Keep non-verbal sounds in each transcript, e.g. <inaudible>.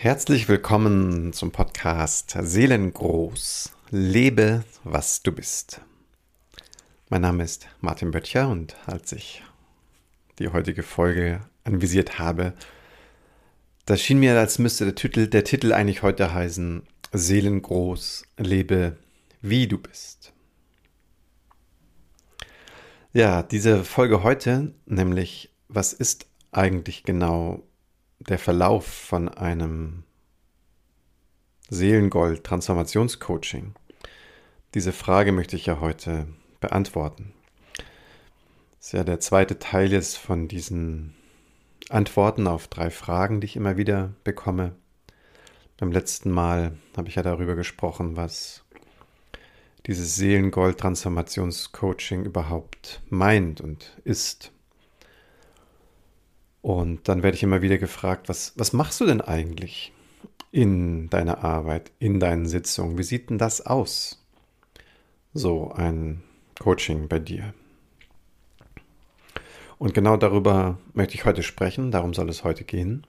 Herzlich willkommen zum Podcast Seelengroß. Lebe, was du bist. Mein Name ist Martin Böttcher und als ich die heutige Folge anvisiert habe, da schien mir, als müsste der Titel, der Titel eigentlich heute heißen Seelengroß, lebe, wie du bist. Ja, diese Folge heute, nämlich was ist eigentlich genau der Verlauf von einem Seelengold Transformationscoaching? Diese Frage möchte ich ja heute beantworten. Das ist ja der zweite Teil jetzt von diesen Antworten auf drei Fragen, die ich immer wieder bekomme. Beim letzten Mal habe ich ja darüber gesprochen, was dieses Seelengold Transformationscoaching überhaupt meint und ist. Und dann werde ich immer wieder gefragt, was, was machst du denn eigentlich in deiner Arbeit, in deinen Sitzungen? Wie sieht denn das aus? So ein Coaching bei dir. Und genau darüber möchte ich heute sprechen, darum soll es heute gehen.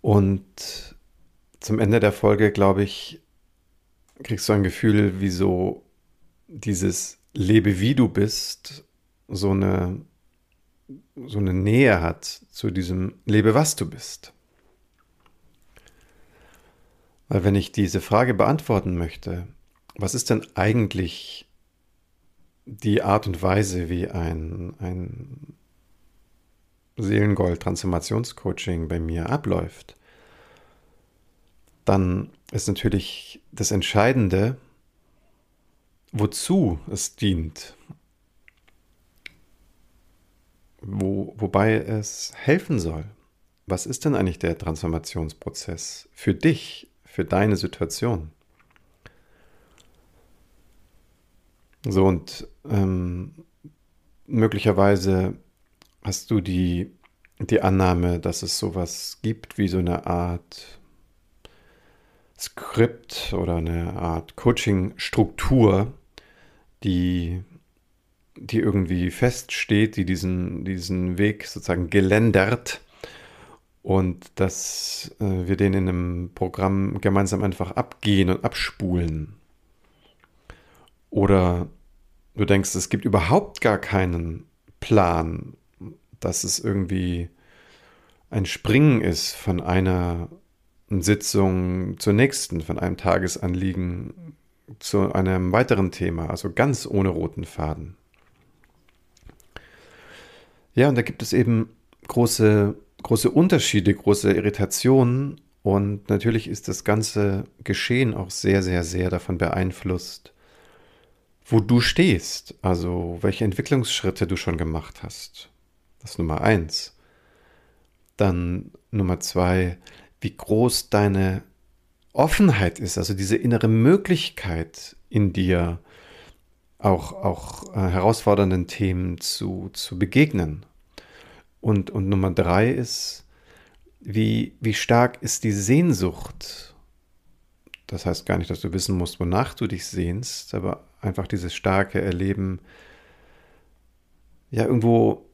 Und zum Ende der Folge, glaube ich, kriegst du ein Gefühl, wieso dieses Lebe wie du bist so eine so eine Nähe hat zu diesem Lebe, was du bist. Weil wenn ich diese Frage beantworten möchte, was ist denn eigentlich die Art und Weise, wie ein, ein Seelengold-Transformationscoaching bei mir abläuft, dann ist natürlich das Entscheidende, wozu es dient wo, wobei es helfen soll. Was ist denn eigentlich der Transformationsprozess für dich, für deine Situation? So und ähm, möglicherweise hast du die, die Annahme, dass es sowas gibt wie so eine Art Skript oder eine Art Coaching-Struktur, die die irgendwie feststeht, die diesen, diesen Weg sozusagen geländert und dass äh, wir den in einem Programm gemeinsam einfach abgehen und abspulen. Oder du denkst, es gibt überhaupt gar keinen Plan, dass es irgendwie ein Springen ist von einer Sitzung zur nächsten, von einem Tagesanliegen zu einem weiteren Thema, also ganz ohne roten Faden. Ja, und da gibt es eben große, große Unterschiede, große Irritationen. Und natürlich ist das ganze Geschehen auch sehr, sehr, sehr davon beeinflusst, wo du stehst, also welche Entwicklungsschritte du schon gemacht hast. Das ist Nummer eins. Dann Nummer zwei, wie groß deine Offenheit ist, also diese innere Möglichkeit in dir, auch, auch äh, herausfordernden Themen zu, zu begegnen. Und, und Nummer drei ist, wie, wie stark ist die Sehnsucht? Das heißt gar nicht, dass du wissen musst, wonach du dich sehnst, aber einfach dieses starke Erleben, ja, irgendwo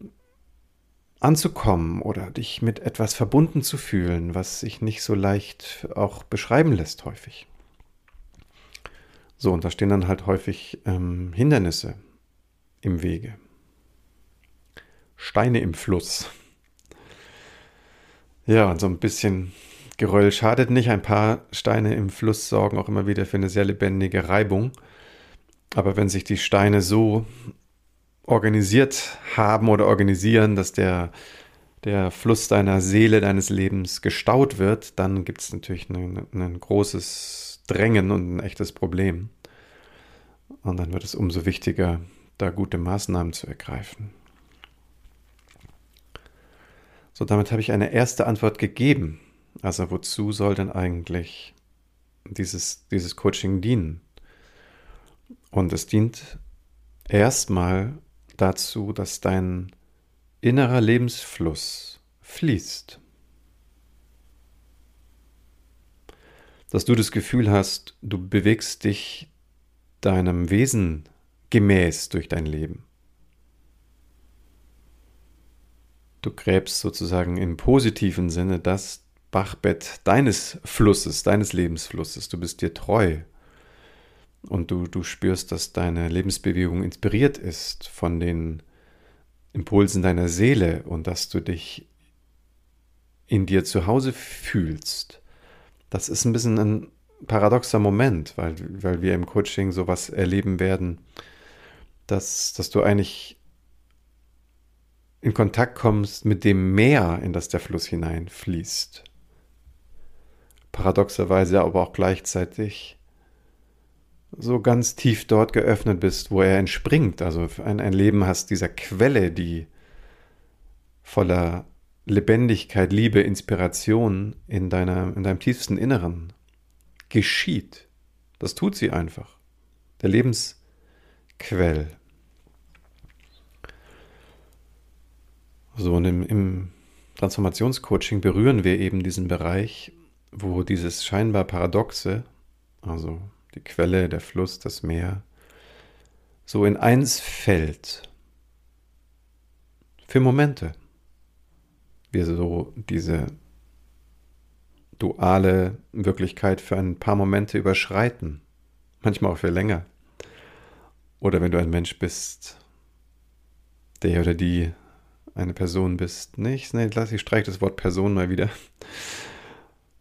anzukommen oder dich mit etwas verbunden zu fühlen, was sich nicht so leicht auch beschreiben lässt häufig. So, und da stehen dann halt häufig ähm, Hindernisse im Wege. Steine im Fluss. Ja, und so ein bisschen Geröll schadet nicht. Ein paar Steine im Fluss sorgen auch immer wieder für eine sehr lebendige Reibung. Aber wenn sich die Steine so organisiert haben oder organisieren, dass der, der Fluss deiner Seele, deines Lebens gestaut wird, dann gibt es natürlich ein, ein großes Drängen und ein echtes Problem. Und dann wird es umso wichtiger, da gute Maßnahmen zu ergreifen. So, damit habe ich eine erste Antwort gegeben. Also wozu soll denn eigentlich dieses, dieses Coaching dienen? Und es dient erstmal dazu, dass dein innerer Lebensfluss fließt. Dass du das Gefühl hast, du bewegst dich deinem Wesen gemäß durch dein Leben. Du gräbst sozusagen im positiven Sinne das Bachbett deines Flusses, deines Lebensflusses. Du bist dir treu. Und du, du spürst, dass deine Lebensbewegung inspiriert ist von den Impulsen deiner Seele und dass du dich in dir zu Hause fühlst. Das ist ein bisschen ein paradoxer Moment, weil, weil wir im Coaching sowas erleben werden, dass, dass du eigentlich in Kontakt kommst mit dem Meer, in das der Fluss hineinfließt. Paradoxerweise aber auch gleichzeitig so ganz tief dort geöffnet bist, wo er entspringt. Also ein, ein Leben hast dieser Quelle, die voller Lebendigkeit, Liebe, Inspiration in, deiner, in deinem tiefsten Inneren geschieht. Das tut sie einfach. Der Lebensquell. So, und im, im Transformationscoaching berühren wir eben diesen Bereich, wo dieses scheinbar Paradoxe, also die Quelle, der Fluss, das Meer, so in eins fällt. Für Momente. Wir so diese duale Wirklichkeit für ein paar Momente überschreiten. Manchmal auch für länger. Oder wenn du ein Mensch bist, der oder die eine Person bist. Nicht, nee, lass ich streich das Wort Person mal wieder.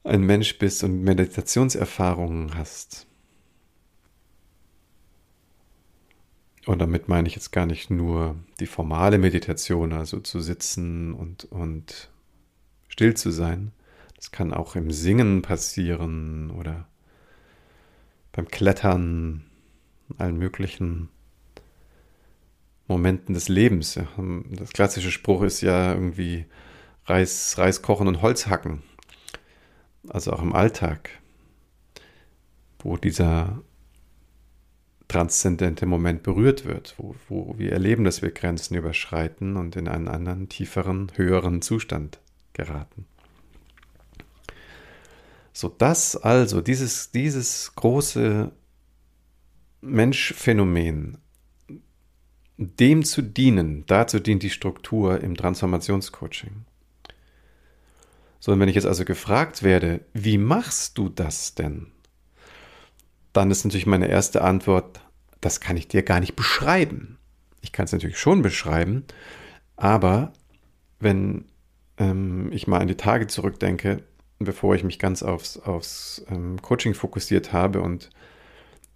Ein Mensch bist und Meditationserfahrungen hast. Und damit meine ich jetzt gar nicht nur die formale Meditation, also zu sitzen und, und still zu sein. Das kann auch im Singen passieren oder beim Klettern, allen möglichen Momenten des Lebens. Das klassische Spruch ist ja irgendwie Reis, Reis kochen und Holz hacken. Also auch im Alltag, wo dieser transzendente Moment berührt wird, wo, wo wir erleben, dass wir Grenzen überschreiten und in einen anderen, tieferen, höheren Zustand geraten. So das also, dieses, dieses große Menschphänomen, dem zu dienen, dazu dient die Struktur im Transformationscoaching. So, und wenn ich jetzt also gefragt werde, wie machst du das denn? Dann ist natürlich meine erste Antwort, das kann ich dir gar nicht beschreiben. Ich kann es natürlich schon beschreiben, aber wenn ähm, ich mal an die Tage zurückdenke, bevor ich mich ganz aufs, aufs ähm, Coaching fokussiert habe und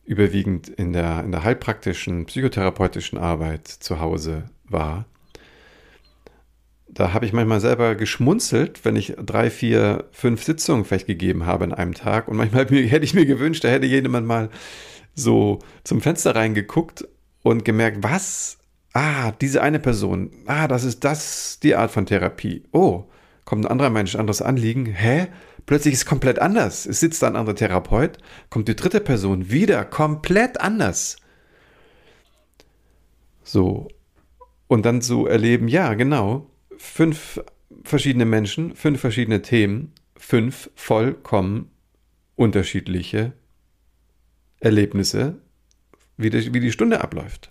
überwiegend in der, in der heilpraktischen, psychotherapeutischen Arbeit zu Hause war, da habe ich manchmal selber geschmunzelt, wenn ich drei, vier, fünf Sitzungen vielleicht gegeben habe in einem Tag. Und manchmal <laughs> hätte ich mir gewünscht, da hätte jemand mal so zum Fenster reingeguckt und gemerkt, was? Ah, diese eine Person. Ah, das ist das, die Art von Therapie. Oh, kommt ein anderer Mensch, anderes Anliegen. Hä? Plötzlich ist es komplett anders. Es sitzt da ein anderer Therapeut, kommt die dritte Person wieder komplett anders. So. Und dann so erleben, ja, genau, fünf verschiedene Menschen, fünf verschiedene Themen, fünf vollkommen unterschiedliche Erlebnisse, wie die, wie die Stunde abläuft.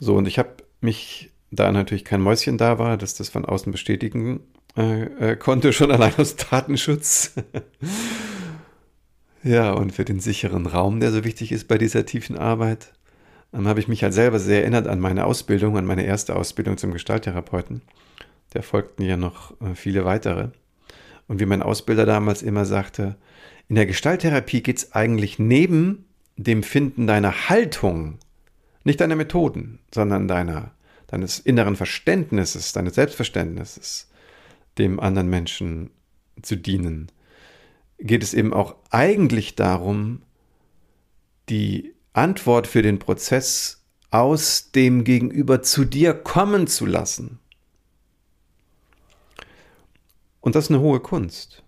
So, und ich habe mich, da natürlich kein Mäuschen da war, dass das von außen bestätigen äh, äh, konnte, schon allein aus Datenschutz. <laughs> ja, und für den sicheren Raum, der so wichtig ist bei dieser tiefen Arbeit, ähm, habe ich mich halt selber sehr erinnert an meine Ausbildung, an meine erste Ausbildung zum Gestalttherapeuten. Da folgten ja noch äh, viele weitere. Und wie mein Ausbilder damals immer sagte, in der Gestalttherapie geht es eigentlich neben dem Finden deiner Haltung, nicht deiner Methoden, sondern deiner, deines inneren Verständnisses, deines Selbstverständnisses, dem anderen Menschen zu dienen, geht es eben auch eigentlich darum, die Antwort für den Prozess aus dem Gegenüber zu dir kommen zu lassen. Und das ist eine hohe Kunst.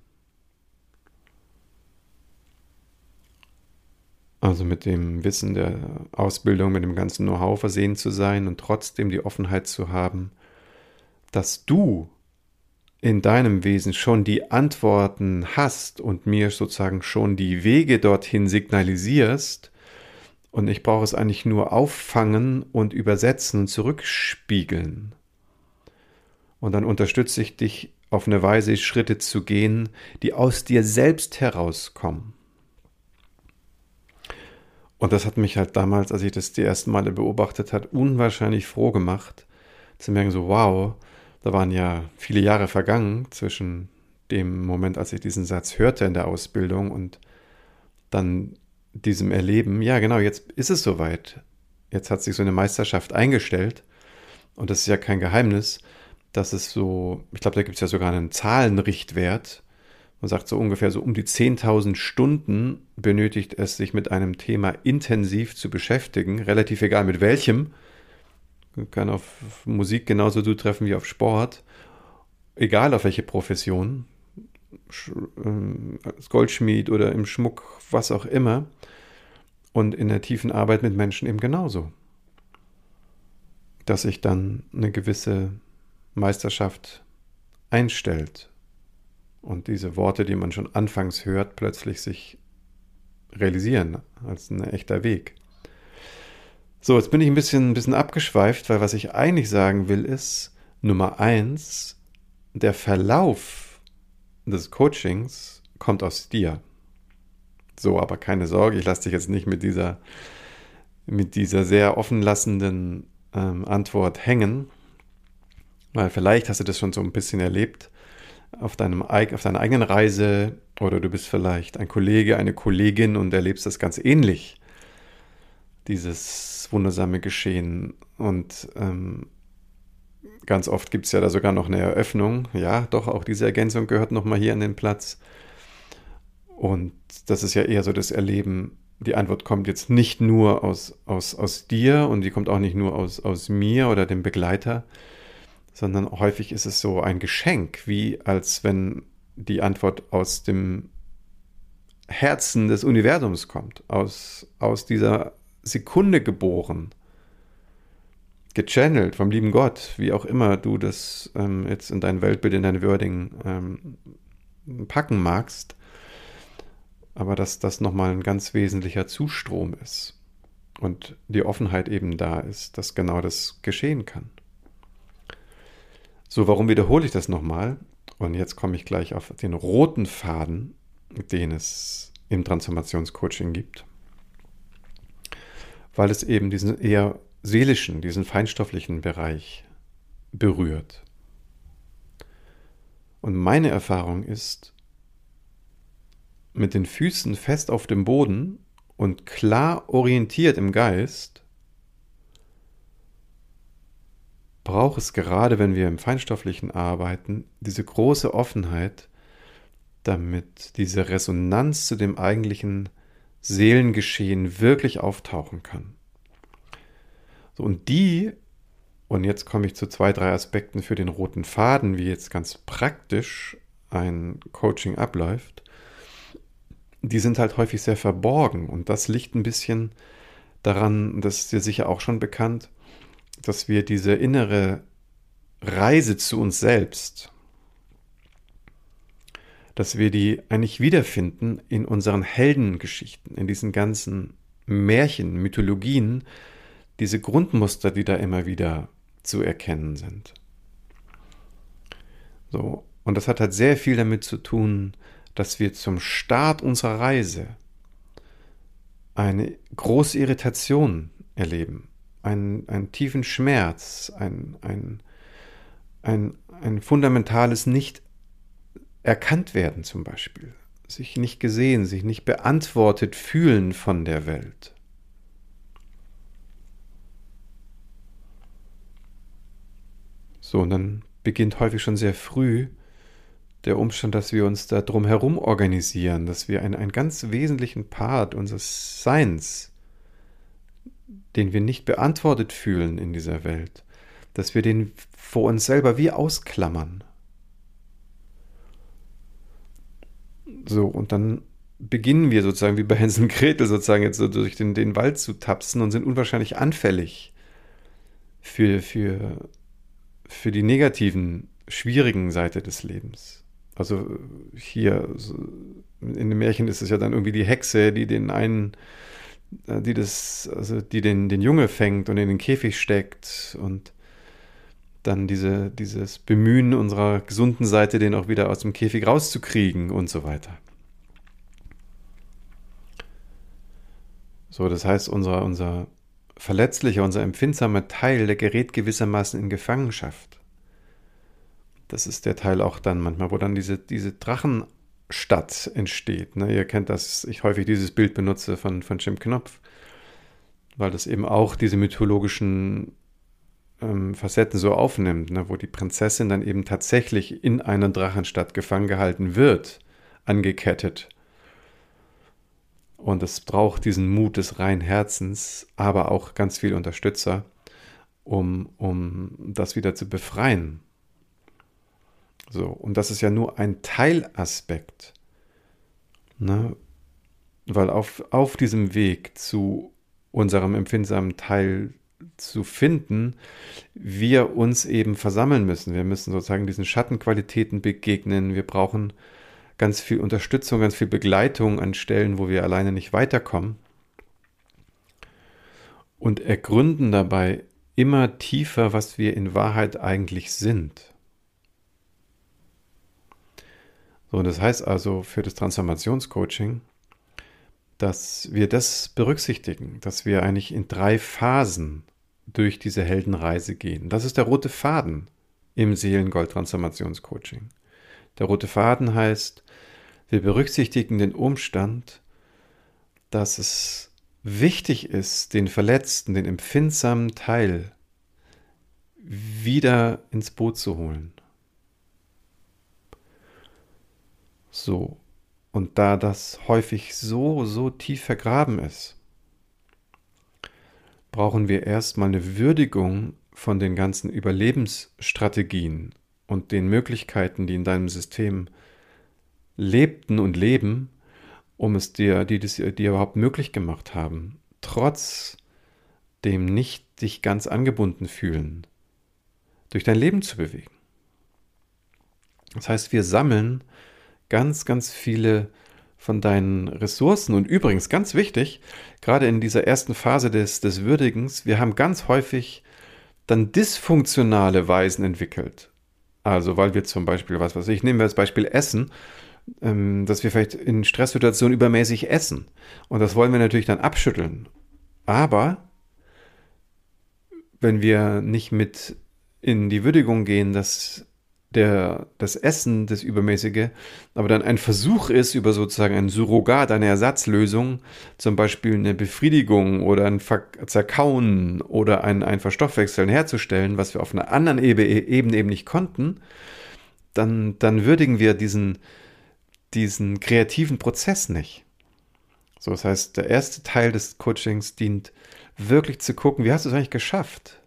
Also mit dem Wissen der Ausbildung, mit dem ganzen Know-how versehen zu sein und trotzdem die Offenheit zu haben, dass du in deinem Wesen schon die Antworten hast und mir sozusagen schon die Wege dorthin signalisierst, Und ich brauche es eigentlich nur auffangen und übersetzen und zurückspiegeln. Und dann unterstütze ich dich auf eine Weise, Schritte zu gehen, die aus dir selbst herauskommen. Und das hat mich halt damals, als ich das die ersten Male beobachtet hat, unwahrscheinlich froh gemacht, zu merken, so wow, da waren ja viele Jahre vergangen zwischen dem Moment, als ich diesen Satz hörte in der Ausbildung und dann diesem Erleben, ja genau, jetzt ist es soweit. Jetzt hat sich so eine Meisterschaft eingestellt und das ist ja kein Geheimnis, dass es so, ich glaube, da gibt es ja sogar einen Zahlenrichtwert. Man sagt so ungefähr so um die 10.000 Stunden benötigt es, sich mit einem Thema intensiv zu beschäftigen, relativ egal mit welchem. Kann auf Musik genauso zutreffen wie auf Sport, egal auf welche Profession, ähm, als Goldschmied oder im Schmuck, was auch immer. Und in der tiefen Arbeit mit Menschen eben genauso. Dass sich dann eine gewisse Meisterschaft einstellt und diese Worte, die man schon anfangs hört, plötzlich sich realisieren als ein echter Weg. So, jetzt bin ich ein bisschen, ein bisschen abgeschweift, weil was ich eigentlich sagen will, ist Nummer eins, der Verlauf des Coachings kommt aus dir. So, aber keine Sorge, ich lasse dich jetzt nicht mit dieser, mit dieser sehr offenlassenden ähm, Antwort hängen, weil vielleicht hast du das schon so ein bisschen erlebt auf, deinem, auf deiner eigenen Reise oder du bist vielleicht ein Kollege, eine Kollegin und erlebst das ganz ähnlich, dieses wundersame Geschehen. Und ähm, ganz oft gibt es ja da sogar noch eine Eröffnung. Ja, doch, auch diese Ergänzung gehört nochmal hier an den Platz. Und das ist ja eher so das Erleben, die Antwort kommt jetzt nicht nur aus, aus, aus dir und die kommt auch nicht nur aus, aus mir oder dem Begleiter, sondern häufig ist es so ein Geschenk, wie als wenn die Antwort aus dem Herzen des Universums kommt, aus, aus dieser Sekunde geboren, gechannelt vom lieben Gott, wie auch immer du das ähm, jetzt in dein Weltbild, in dein Wording ähm, packen magst, aber dass das nochmal ein ganz wesentlicher Zustrom ist und die Offenheit eben da ist, dass genau das geschehen kann. So, warum wiederhole ich das nochmal? Und jetzt komme ich gleich auf den roten Faden, den es im Transformationscoaching gibt. Weil es eben diesen eher seelischen, diesen feinstofflichen Bereich berührt. Und meine Erfahrung ist, mit den Füßen fest auf dem Boden und klar orientiert im Geist, braucht es gerade, wenn wir im Feinstofflichen arbeiten, diese große Offenheit, damit diese Resonanz zu dem eigentlichen Seelengeschehen wirklich auftauchen kann. So, und die, und jetzt komme ich zu zwei, drei Aspekten für den roten Faden, wie jetzt ganz praktisch ein Coaching abläuft, die sind halt häufig sehr verborgen und das liegt ein bisschen daran, das ist dir sicher auch schon bekannt, dass wir diese innere Reise zu uns selbst, dass wir die eigentlich wiederfinden in unseren Heldengeschichten, in diesen ganzen Märchen, Mythologien, diese Grundmuster, die da immer wieder zu erkennen sind. So, und das hat halt sehr viel damit zu tun, dass wir zum Start unserer Reise eine große Irritation erleben, einen, einen tiefen Schmerz, ein, ein, ein, ein fundamentales Nicht erkannt werden zum Beispiel, sich nicht gesehen, sich nicht beantwortet fühlen von der Welt. So, und dann beginnt häufig schon sehr früh der Umstand, dass wir uns da drum herum organisieren, dass wir einen, einen ganz wesentlichen Part unseres Seins den wir nicht beantwortet fühlen in dieser Welt, dass wir den vor uns selber wie ausklammern. So, und dann beginnen wir sozusagen wie bei Hänsel und Gretel sozusagen jetzt so durch den, den Wald zu tapsen und sind unwahrscheinlich anfällig für, für, für die negativen, schwierigen Seite des Lebens. Also hier in dem Märchen ist es ja dann irgendwie die Hexe, die den einen die das, also die den, den Junge fängt und in den Käfig steckt und dann diese, dieses Bemühen unserer gesunden Seite, den auch wieder aus dem Käfig rauszukriegen und so weiter. So, das heißt, unser, unser verletzlicher, unser empfindsamer Teil, der gerät gewissermaßen in Gefangenschaft. Das ist der Teil auch dann manchmal, wo dann diese, diese Drachenstadt entsteht. Ne? Ihr kennt das, ich häufig dieses Bild benutze von, von Jim Knopf, weil das eben auch diese mythologischen ähm, Facetten so aufnimmt, ne? wo die Prinzessin dann eben tatsächlich in einer Drachenstadt gefangen gehalten wird, angekettet. Und es braucht diesen Mut des reinen Herzens, aber auch ganz viel Unterstützer, um, um das wieder zu befreien. So, und das ist ja nur ein Teilaspekt. Ne? Weil auf, auf diesem Weg zu unserem empfindsamen Teil zu finden, wir uns eben versammeln müssen. Wir müssen sozusagen diesen Schattenqualitäten begegnen. Wir brauchen ganz viel Unterstützung, ganz viel Begleitung an Stellen, wo wir alleine nicht weiterkommen. Und ergründen dabei immer tiefer, was wir in Wahrheit eigentlich sind. So, das heißt also für das Transformationscoaching, dass wir das berücksichtigen, dass wir eigentlich in drei Phasen durch diese Heldenreise gehen. Das ist der rote Faden im Seelengold-Transformationscoaching. Der rote Faden heißt, wir berücksichtigen den Umstand, dass es wichtig ist, den verletzten, den empfindsamen Teil wieder ins Boot zu holen. So, und da das häufig so, so tief vergraben ist, brauchen wir erstmal eine Würdigung von den ganzen Überlebensstrategien und den Möglichkeiten, die in deinem System lebten und leben, um es dir, die das dir überhaupt möglich gemacht haben, trotz dem nicht dich ganz angebunden fühlen, durch dein Leben zu bewegen. Das heißt, wir sammeln ganz, ganz viele von deinen Ressourcen. Und übrigens, ganz wichtig, gerade in dieser ersten Phase des, des Würdigens, wir haben ganz häufig dann dysfunktionale Weisen entwickelt. Also, weil wir zum Beispiel, was weiß ich, nehmen wir als Beispiel Essen, ähm, dass wir vielleicht in Stresssituationen übermäßig essen. Und das wollen wir natürlich dann abschütteln. Aber wenn wir nicht mit in die Würdigung gehen, dass der, das Essen, das Übermäßige, aber dann ein Versuch ist, über sozusagen ein Surrogat, eine Ersatzlösung, zum Beispiel eine Befriedigung oder ein Ver Zerkauen oder ein, ein Verstoffwechseln herzustellen, was wir auf einer anderen Ebene eben nicht konnten, dann, dann würdigen wir diesen, diesen kreativen Prozess nicht. So, das heißt, der erste Teil des Coachings dient wirklich zu gucken, wie hast du es eigentlich geschafft?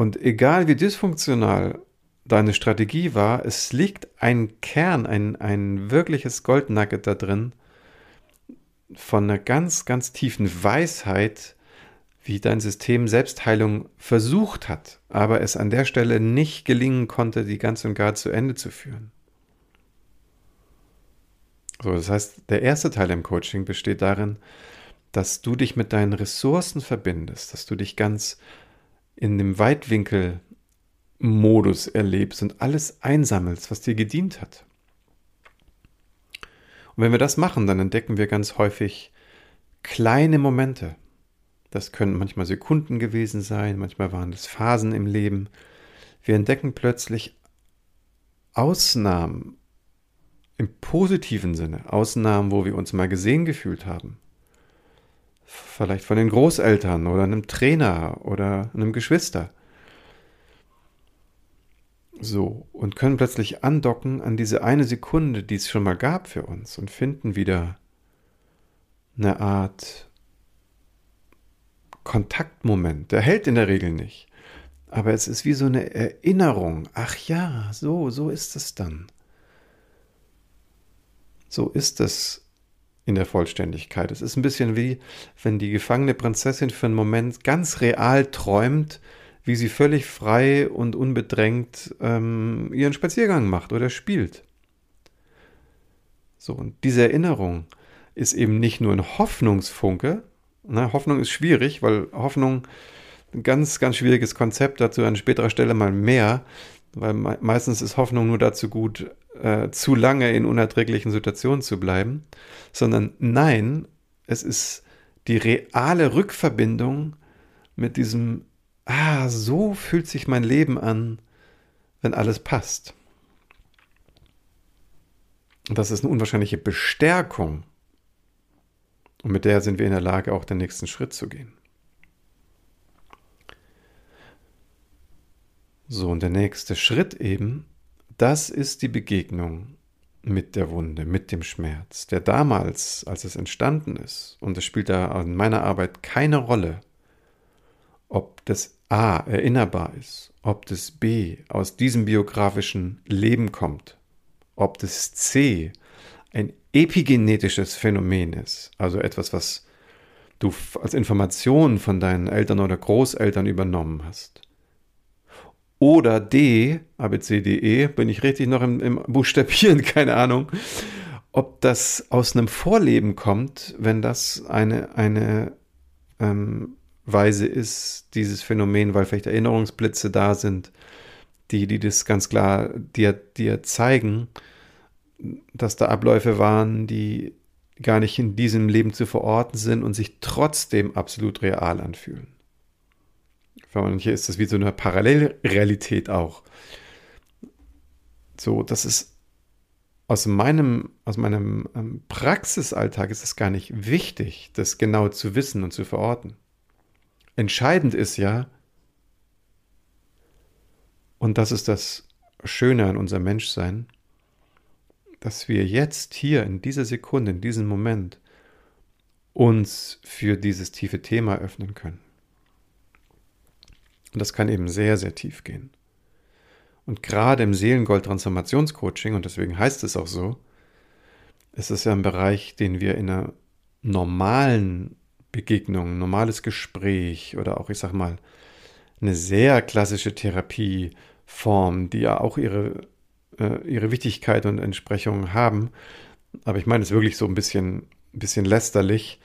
Und egal wie dysfunktional deine Strategie war, es liegt ein Kern, ein, ein wirkliches Goldnugget da drin von einer ganz, ganz tiefen Weisheit, wie dein System Selbstheilung versucht hat, aber es an der Stelle nicht gelingen konnte, die ganz und gar zu Ende zu führen. So, das heißt, der erste Teil im Coaching besteht darin, dass du dich mit deinen Ressourcen verbindest, dass du dich ganz in dem Weitwinkel-Modus erlebst und alles einsammelst, was dir gedient hat. Und wenn wir das machen, dann entdecken wir ganz häufig kleine Momente. Das können manchmal Sekunden gewesen sein, manchmal waren es Phasen im Leben. Wir entdecken plötzlich Ausnahmen im positiven Sinne, Ausnahmen, wo wir uns mal gesehen gefühlt haben, vielleicht von den Großeltern oder einem Trainer oder einem Geschwister. So, und können plötzlich andocken an diese eine Sekunde, die es schon mal gab für uns und finden wieder eine Art Kontaktmoment. Der hält in der Regel nicht. Aber es ist wie so eine Erinnerung. Ach ja, so, so ist es dann. So ist es in der Vollständigkeit. Es ist ein bisschen wie, wenn die gefangene Prinzessin für einen Moment ganz real träumt, wie sie völlig frei und unbedrängt ähm, ihren Spaziergang macht oder spielt. So, und diese Erinnerung ist eben nicht nur ein Hoffnungsfunke. Na, Hoffnung ist schwierig, weil Hoffnung ein ganz, ganz schwieriges Konzept, dazu an späterer Stelle mal mehr, weil me meistens ist Hoffnung nur dazu gut, äh, zu lange in unerträglichen Situationen zu bleiben, sondern nein, es ist die reale Rückverbindung mit diesem, ah, so fühlt sich mein Leben an, wenn alles passt. Und das ist eine unwahrscheinliche Bestärkung. Und mit der sind wir in der Lage, auch den nächsten Schritt zu gehen. So, und der nächste Schritt eben, das ist die Begegnung mit der Wunde, mit dem Schmerz, der damals, als es entstanden ist, und es spielt da in meiner Arbeit keine Rolle, ob das A erinnerbar ist, ob das B aus diesem biografischen Leben kommt, ob das C ein epigenetisches Phänomen ist, also etwas, was du als Information von deinen Eltern oder Großeltern übernommen hast. Oder D, A, B, C, D, E, bin ich richtig noch im, im Buchstabieren, <laughs> keine Ahnung, ob das aus einem Vorleben kommt, wenn das eine, eine ähm, Weise ist, dieses Phänomen, weil vielleicht Erinnerungsblitze da sind, die, die das ganz klar dir, dir zeigen, dass da Abläufe waren, die gar nicht in diesem Leben zu verorten sind und sich trotzdem absolut real anfühlen. Für manche ist das wie so eine Parallelrealität auch. So, das ist aus meinem, aus meinem ähm, Praxisalltag ist es gar nicht wichtig, das genau zu wissen und zu verorten. Entscheidend ist ja, und das ist das Schöne an unserem Menschsein, dass wir jetzt hier in dieser Sekunde, in diesem Moment uns für dieses tiefe Thema öffnen können. Und das kann eben sehr, sehr tief gehen. Und gerade im Seelengold-Transformationscoaching, und deswegen heißt es auch so, ist es ja ein Bereich, den wir in einer normalen Begegnung, normales Gespräch oder auch, ich sag mal, eine sehr klassische Therapieform, die ja auch ihre äh, ihre Wichtigkeit und Entsprechung haben. Aber ich meine es wirklich so ein bisschen, ein bisschen lästerlich,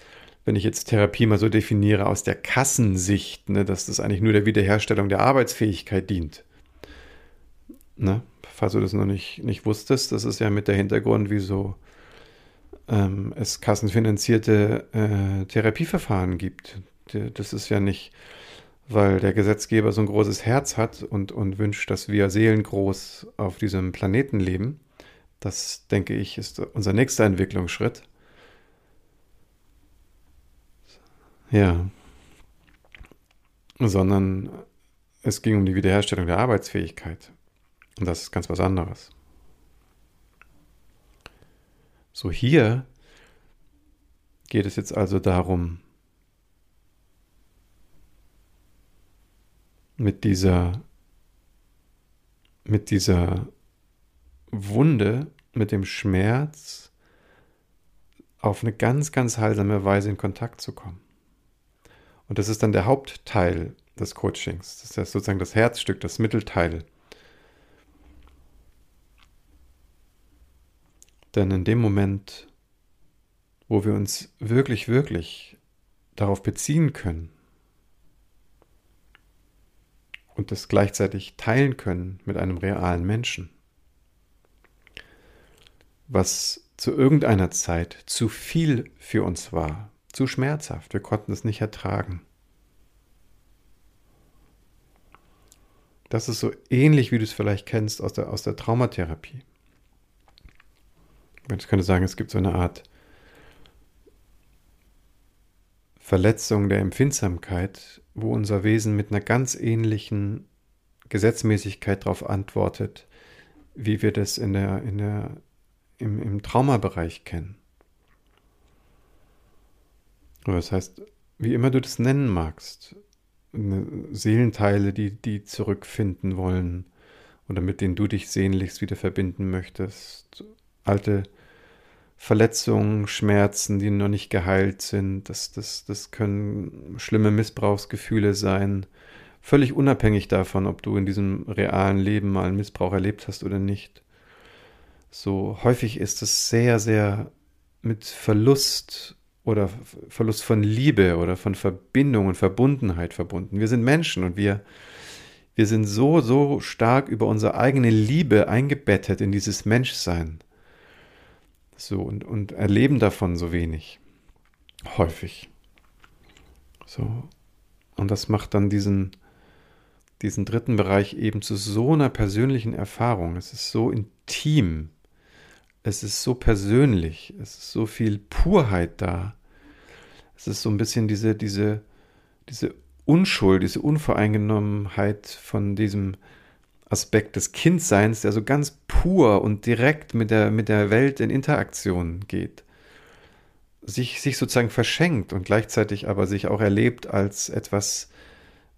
wenn ich jetzt Therapie mal so definiere aus der Kassensicht, ne, dass das eigentlich nur der Wiederherstellung der Arbeitsfähigkeit dient. Ne? Falls du das noch nicht, nicht wusstest, das ist ja mit der Hintergrund, wieso ähm, es kassenfinanzierte äh, Therapieverfahren gibt. Das ist ja nicht weil der Gesetzgeber so ein großes Herz hat und, und wünscht, dass wir seelengroß auf diesem Planeten leben. Das, denke ich, ist unser nächster Entwicklungsschritt. Ja. Sondern es ging um die Wiederherstellung der Arbeitsfähigkeit. Und das ist ganz was anderes. So hier geht es jetzt also darum, mit dieser, mit dieser Wunde, mit dem Schmerz auf eine ganz, ganz heilsame Weise in Kontakt zu kommen. Und das ist dann der Hauptteil des Coachings. Das ist sozusagen das Herzstück, das Mittelteil. Denn in dem Moment, wo wir uns wirklich, wirklich darauf beziehen können, und das gleichzeitig teilen können mit einem realen Menschen, was zu irgendeiner Zeit zu viel für uns war, zu schmerzhaft, wir konnten es nicht ertragen. Das ist so ähnlich, wie du es vielleicht kennst aus der, aus der Traumatherapie. Ich könnte sagen, es gibt so eine Art Verletzung der Empfindsamkeit, wo unser Wesen mit einer ganz ähnlichen Gesetzmäßigkeit darauf antwortet, wie wir das in der, in der, im, im Traumabereich kennen. Das heißt, wie immer du das nennen magst, Seelenteile, die, die zurückfinden wollen oder mit denen du dich sehnlichst wieder verbinden möchtest, alte Verletzungen, Schmerzen, die noch nicht geheilt sind. Das, das, das können schlimme Missbrauchsgefühle sein. Völlig unabhängig davon, ob du in diesem realen Leben mal einen Missbrauch erlebt hast oder nicht. So häufig ist es sehr, sehr mit Verlust oder Verlust von Liebe oder von Verbindung und Verbundenheit verbunden. Wir sind Menschen und wir, wir sind so, so stark über unsere eigene Liebe eingebettet in dieses Menschsein. So und, und erleben davon so wenig. Häufig. So. Und das macht dann diesen, diesen dritten Bereich eben zu so einer persönlichen Erfahrung. Es ist so intim. Es ist so persönlich. Es ist so viel Purheit da. Es ist so ein bisschen diese, diese, diese Unschuld, diese Unvoreingenommenheit von diesem Aspekt des Kindseins, der so ganz pur und direkt mit der, mit der Welt in Interaktion geht. Sich, sich sozusagen verschenkt und gleichzeitig aber sich auch erlebt als etwas,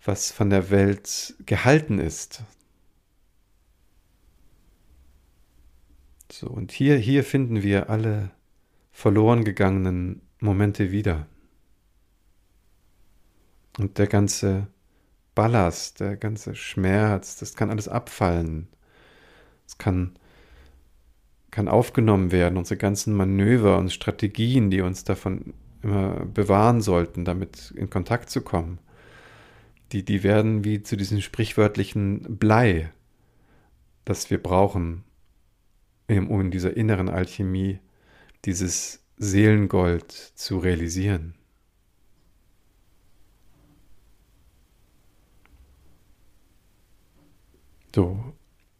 was von der Welt gehalten ist. So, und hier, hier finden wir alle verloren gegangenen Momente wieder. Und der ganze Ballast, der ganze Schmerz, das kann alles abfallen. Es kann, kann aufgenommen werden, unsere ganzen Manöver und Strategien, die uns davon immer bewahren sollten, damit in Kontakt zu kommen. Die, die werden wie zu diesem sprichwörtlichen Blei, das wir brauchen, in dieser inneren Alchemie dieses Seelengold zu realisieren. So,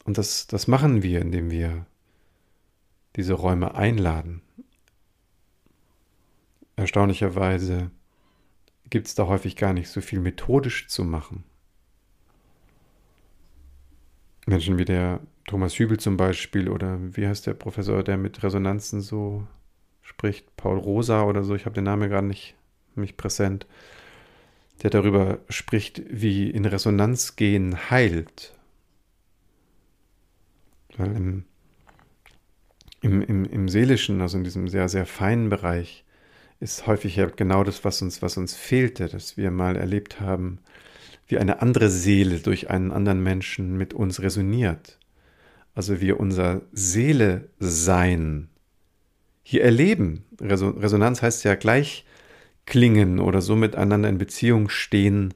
und das, das machen wir, indem wir diese Räume einladen. Erstaunlicherweise gibt es da häufig gar nicht so viel methodisch zu machen. Menschen wie der Thomas Hübel zum Beispiel oder wie heißt der Professor, der mit Resonanzen so spricht, Paul Rosa oder so, ich habe den Namen gerade nicht mich präsent, der darüber spricht, wie in Resonanz gehen heilt. Weil im, im, im, im Seelischen, also in diesem sehr, sehr feinen Bereich, ist häufig ja genau das, was uns, was uns fehlte, dass wir mal erlebt haben, wie eine andere Seele durch einen anderen Menschen mit uns resoniert. Also wir unser Seele-Sein hier erleben. Resonanz heißt ja gleich klingen oder so miteinander in Beziehung stehen,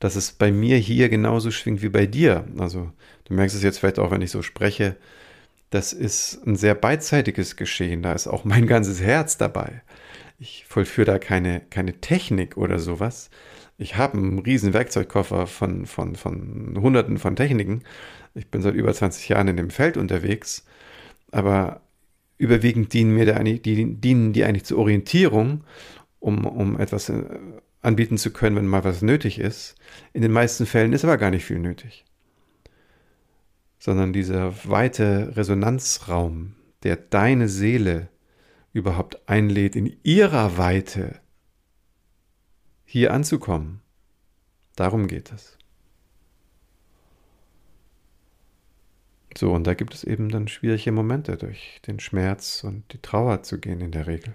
dass es bei mir hier genauso schwingt wie bei dir. Also Du merkst es jetzt vielleicht auch, wenn ich so spreche. Das ist ein sehr beidseitiges Geschehen. Da ist auch mein ganzes Herz dabei. Ich vollführe da keine, keine Technik oder sowas. Ich habe einen riesen Werkzeugkoffer von, von, von hunderten von Techniken. Ich bin seit über 20 Jahren in dem Feld unterwegs. Aber überwiegend dienen mir da die, dienen die eigentlich zur Orientierung, um, um etwas äh, anbieten zu können, wenn mal was nötig ist. In den meisten Fällen ist aber gar nicht viel nötig sondern dieser weite Resonanzraum, der deine Seele überhaupt einlädt, in ihrer Weite hier anzukommen. Darum geht es. So, und da gibt es eben dann schwierige Momente, durch den Schmerz und die Trauer zu gehen in der Regel.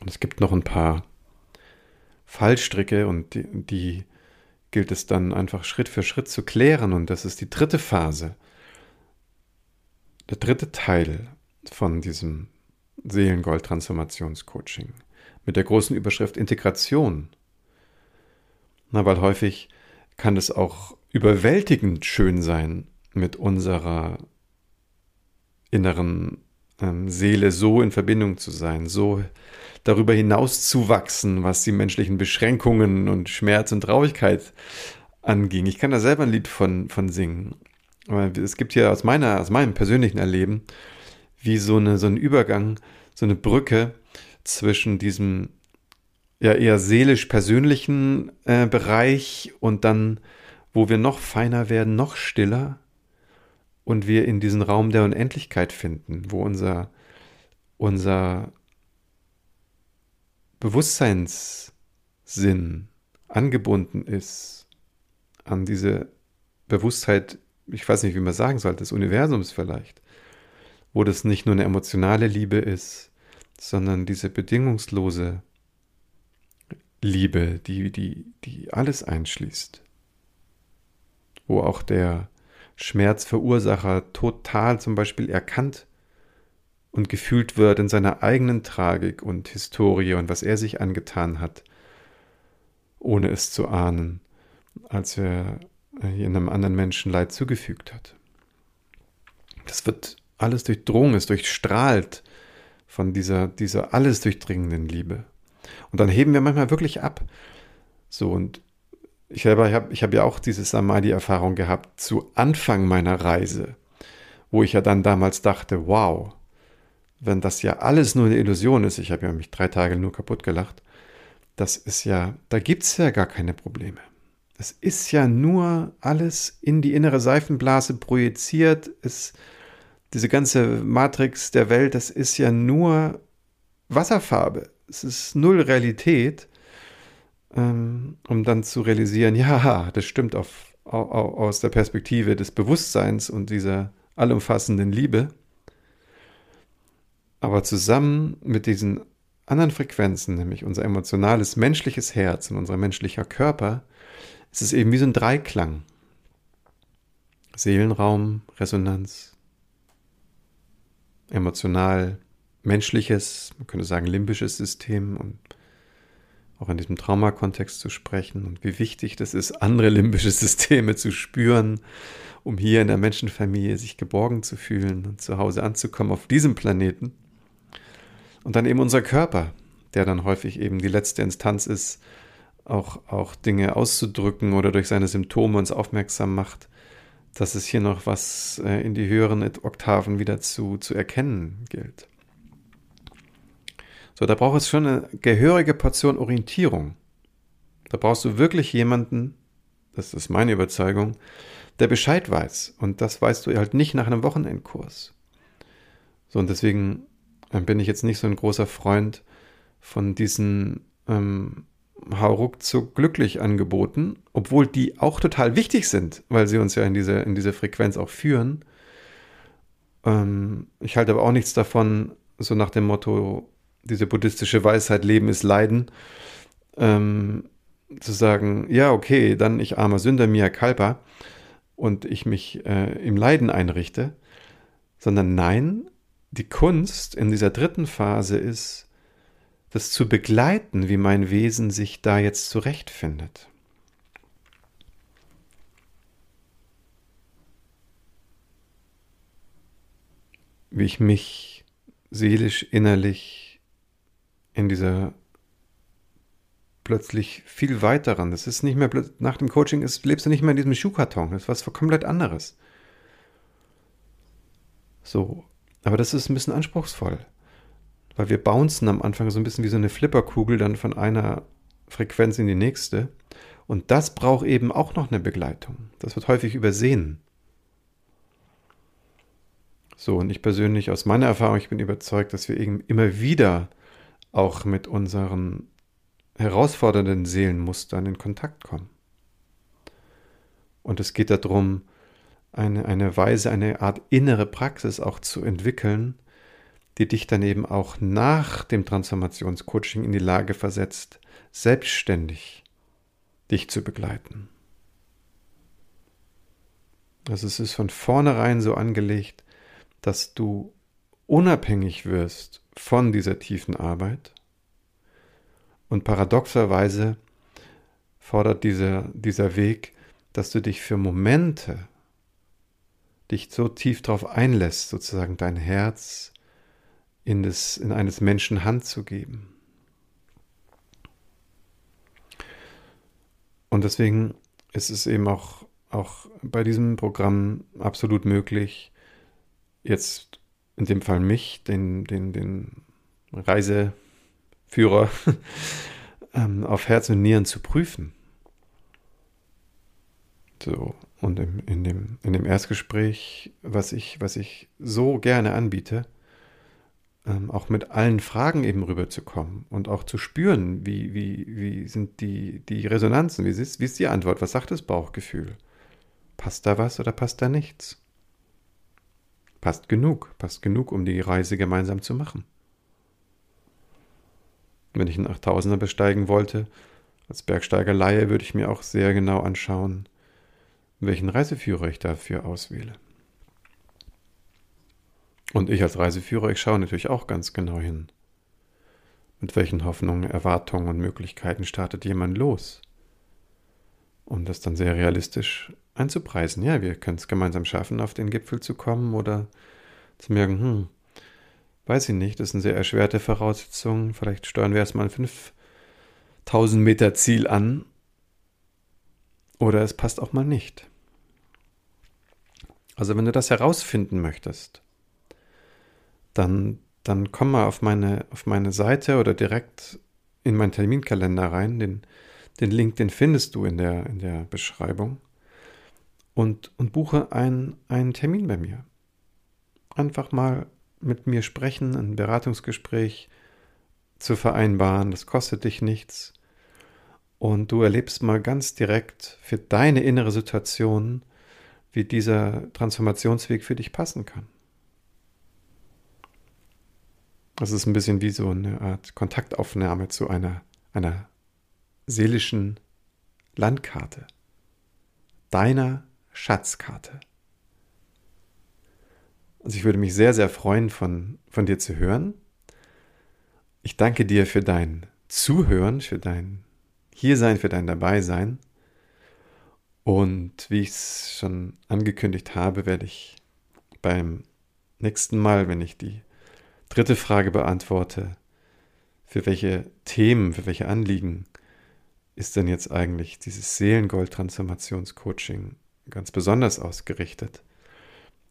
Und es gibt noch ein paar Fallstricke und die, die gilt es dann einfach Schritt für Schritt zu klären. Und das ist die dritte Phase, der dritte Teil von diesem Seelengold-Transformationscoaching mit der großen Überschrift Integration. Na, weil häufig kann es auch überwältigend schön sein, mit unserer inneren ähm, Seele so in Verbindung zu sein, so darüber hinaus zu wachsen, was die menschlichen Beschränkungen und Schmerz und Traurigkeit anging. Ich kann da selber ein Lied von, von singen. Aber es gibt hier aus, meiner, aus meinem persönlichen Erleben wie so, eine, so ein Übergang, so eine Brücke zwischen diesem ja eher seelisch-persönlichen äh, Bereich und dann, wo wir noch feiner werden, noch stiller und wir in diesen Raum der Unendlichkeit finden, wo unser, unser Bewusstseinssinn angebunden ist an diese Bewusstheit, ich weiß nicht, wie man sagen soll, des Universums vielleicht, wo das nicht nur eine emotionale Liebe ist, sondern diese bedingungslose Liebe, die, die, die alles einschließt, wo auch der Schmerzverursacher total zum Beispiel erkannt und gefühlt wird in seiner eigenen Tragik und Historie und was er sich angetan hat, ohne es zu ahnen, als er einem anderen Menschen Leid zugefügt hat. Das wird alles durchdrungen, es durchstrahlt von dieser, dieser alles durchdringenden Liebe. Und dann heben wir manchmal wirklich ab. So, und ich selber, ich habe ich hab ja auch diese Samadhi-Erfahrung gehabt zu Anfang meiner Reise, wo ich ja dann damals dachte, wow, wenn das ja alles nur eine Illusion ist, ich habe ja mich drei Tage nur kaputt gelacht, das ist ja, da gibt es ja gar keine Probleme. Es ist ja nur alles in die innere Seifenblase projiziert. Es, diese ganze Matrix der Welt, das ist ja nur Wasserfarbe. Es ist null Realität, ähm, um dann zu realisieren, <laughs> ja, das stimmt auf, aus der Perspektive des Bewusstseins und dieser allumfassenden Liebe. Aber zusammen mit diesen anderen Frequenzen, nämlich unser emotionales menschliches Herz und unser menschlicher Körper, ist es eben wie so ein Dreiklang. Seelenraum, Resonanz, emotional, menschliches, man könnte sagen limbisches System und auch in diesem Traumakontext zu sprechen und wie wichtig das ist, andere limbische <laughs> Systeme zu spüren, um hier in der Menschenfamilie sich geborgen zu fühlen und zu Hause anzukommen auf diesem Planeten. Und dann eben unser Körper, der dann häufig eben die letzte Instanz ist, auch, auch Dinge auszudrücken oder durch seine Symptome uns aufmerksam macht, dass es hier noch was äh, in die höheren Oktaven wieder zu, zu erkennen gilt. So, da braucht es schon eine gehörige Portion Orientierung. Da brauchst du wirklich jemanden, das ist meine Überzeugung, der Bescheid weiß. Und das weißt du halt nicht nach einem Wochenendkurs. So, und deswegen bin ich jetzt nicht so ein großer Freund von diesen ähm, Hauruck glücklich angeboten, obwohl die auch total wichtig sind, weil sie uns ja in diese, in diese Frequenz auch führen. Ähm, ich halte aber auch nichts davon, so nach dem Motto, diese buddhistische Weisheit, Leben ist Leiden, ähm, zu sagen, ja, okay, dann ich armer Sünder, mia culpa, und ich mich äh, im Leiden einrichte, sondern nein, die Kunst in dieser dritten Phase ist, das zu begleiten, wie mein Wesen sich da jetzt zurechtfindet. Wie ich mich seelisch, innerlich in dieser plötzlich viel weiteren, das ist nicht mehr, nach dem Coaching ist, lebst du nicht mehr in diesem Schuhkarton, das ist was komplett anderes. So, aber das ist ein bisschen anspruchsvoll. Weil wir bouncen am Anfang so ein bisschen wie so eine Flipperkugel dann von einer Frequenz in die nächste. Und das braucht eben auch noch eine Begleitung. Das wird häufig übersehen. So, und ich persönlich aus meiner Erfahrung, ich bin überzeugt, dass wir eben immer wieder auch mit unseren herausfordernden Seelenmustern in Kontakt kommen. Und es geht darum, eine, eine Weise, eine Art innere Praxis auch zu entwickeln, die dich dann eben auch nach dem Transformationscoaching in die Lage versetzt, selbstständig dich zu begleiten. Also es ist von vornherein so angelegt, dass du unabhängig wirst von dieser tiefen Arbeit. Und paradoxerweise fordert dieser, dieser Weg, dass du dich für Momente dich so tief darauf einlässt, sozusagen dein Herz in, des, in eines Menschen Hand zu geben. Und deswegen ist es eben auch, auch bei diesem Programm absolut möglich, jetzt in dem Fall mich, den, den, den Reiseführer, <laughs> ähm, auf Herz und Nieren zu prüfen. So, und im, in, dem, in dem Erstgespräch, was ich, was ich so gerne anbiete, ähm, auch mit allen Fragen eben rüberzukommen und auch zu spüren, wie, wie, wie sind die, die Resonanzen, wie ist, wie ist die Antwort, was sagt das Bauchgefühl? Passt da was oder passt da nichts? Passt genug, passt genug, um die Reise gemeinsam zu machen. Wenn ich einen 8000er besteigen wollte, als Bergsteigerleihe würde ich mir auch sehr genau anschauen, welchen Reiseführer ich dafür auswähle. Und ich als Reiseführer, ich schaue natürlich auch ganz genau hin. Mit welchen Hoffnungen, Erwartungen und Möglichkeiten startet jemand los? Um das dann sehr realistisch einzupreisen. Ja, wir können es gemeinsam schaffen, auf den Gipfel zu kommen oder zu merken, hm, weiß ich nicht, das ist eine sehr erschwerte Voraussetzung. Vielleicht steuern wir erstmal ein 5000 Meter Ziel an. Oder es passt auch mal nicht. Also wenn du das herausfinden möchtest, dann, dann komm mal auf meine, auf meine Seite oder direkt in meinen Terminkalender rein. Den, den Link, den findest du in der, in der Beschreibung. Und, und buche ein, einen Termin bei mir. Einfach mal mit mir sprechen, ein Beratungsgespräch zu vereinbaren. Das kostet dich nichts. Und du erlebst mal ganz direkt für deine innere Situation, wie dieser Transformationsweg für dich passen kann. Das ist ein bisschen wie so eine Art Kontaktaufnahme zu einer, einer seelischen Landkarte, deiner Schatzkarte. Also ich würde mich sehr, sehr freuen, von, von dir zu hören. Ich danke dir für dein Zuhören, für dein Hiersein, für dein Dabeisein. Und wie ich es schon angekündigt habe, werde ich beim nächsten Mal, wenn ich die dritte Frage beantworte, für welche Themen, für welche Anliegen ist denn jetzt eigentlich dieses Seelengold-Transformationscoaching ganz besonders ausgerichtet,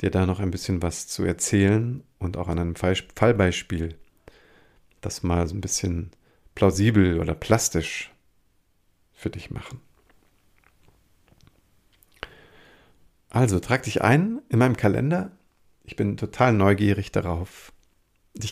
dir da noch ein bisschen was zu erzählen und auch an einem Fallbeispiel das mal so ein bisschen plausibel oder plastisch für dich machen. Also trag dich ein in meinem Kalender. Ich bin total neugierig darauf, dich